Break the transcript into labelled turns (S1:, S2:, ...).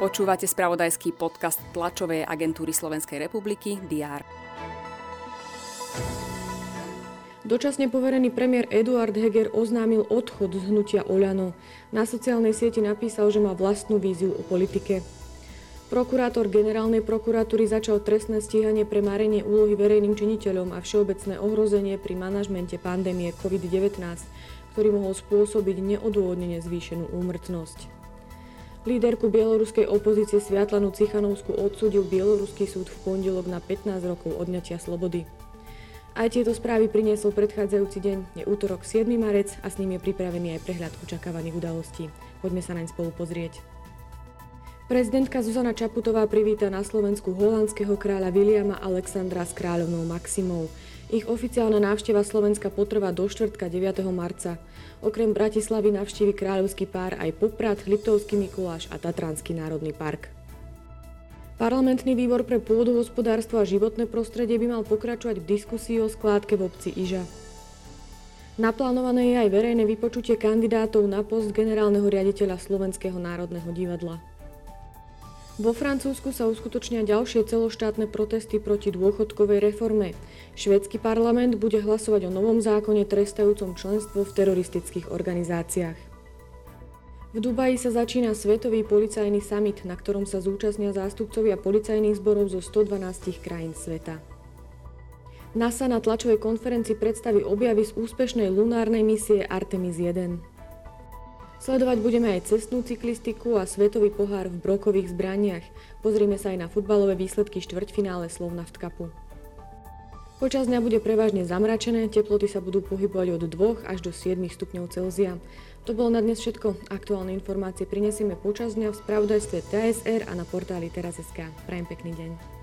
S1: Počúvate spravodajský podcast tlačovej agentúry Slovenskej republiky DR.
S2: Dočasne poverený premiér Eduard Heger oznámil odchod z hnutia Oľano. Na sociálnej sieti napísal, že má vlastnú víziu o politike. Prokurátor generálnej prokuratúry začal trestné stíhanie pre marenie úlohy verejným činiteľom a všeobecné ohrozenie pri manažmente pandémie COVID-19, ktorý mohol spôsobiť neodôvodnene zvýšenú úmrtnosť. Líderku bieloruskej opozície Sviatlanu Cichanovskú odsúdil bieloruský súd v pondelok na 15 rokov odňatia slobody. Aj tieto správy priniesol predchádzajúci deň, je útorok 7. marec a s ním je pripravený aj prehľad očakávaných udalostí. Poďme sa naň spolu pozrieť. Prezidentka Zuzana Čaputová privíta na Slovensku holandského kráľa Williama Alexandra s kráľovnou Maximou. Ich oficiálna návšteva Slovenska potrvá do štvrtka 9. marca. Okrem Bratislavy navštívi kráľovský pár aj Poprad, Liptovský Mikuláš a Tatranský národný park. Parlamentný výbor pre pôdohospodárstvo a životné prostredie by mal pokračovať v diskusii o skládke v obci Iža. Naplánované je aj verejné vypočutie kandidátov na post generálneho riaditeľa Slovenského národného divadla. Vo Francúzsku sa uskutočnia ďalšie celoštátne protesty proti dôchodkovej reforme. Švédsky parlament bude hlasovať o novom zákone trestajúcom členstvo v teroristických organizáciách. V Dubaji sa začína Svetový policajný summit, na ktorom sa zúčastnia zástupcovia policajných zborov zo 112 krajín sveta. NASA na tlačovej konferencii predstaví objavy z úspešnej lunárnej misie Artemis 1. Sledovať budeme aj cestnú cyklistiku a svetový pohár v brokových zbraniach. Pozrime sa aj na futbalové výsledky štvrťfinále Slovnaft Cupu. Počas dňa bude prevažne zamračené, teploty sa budú pohybovať od 2 až do 7 stupňov Celzia. To bolo na dnes všetko. Aktuálne informácie prinesieme počas dňa v spravodajstve TSR a na portáli teraz.sk. Prajem pekný deň.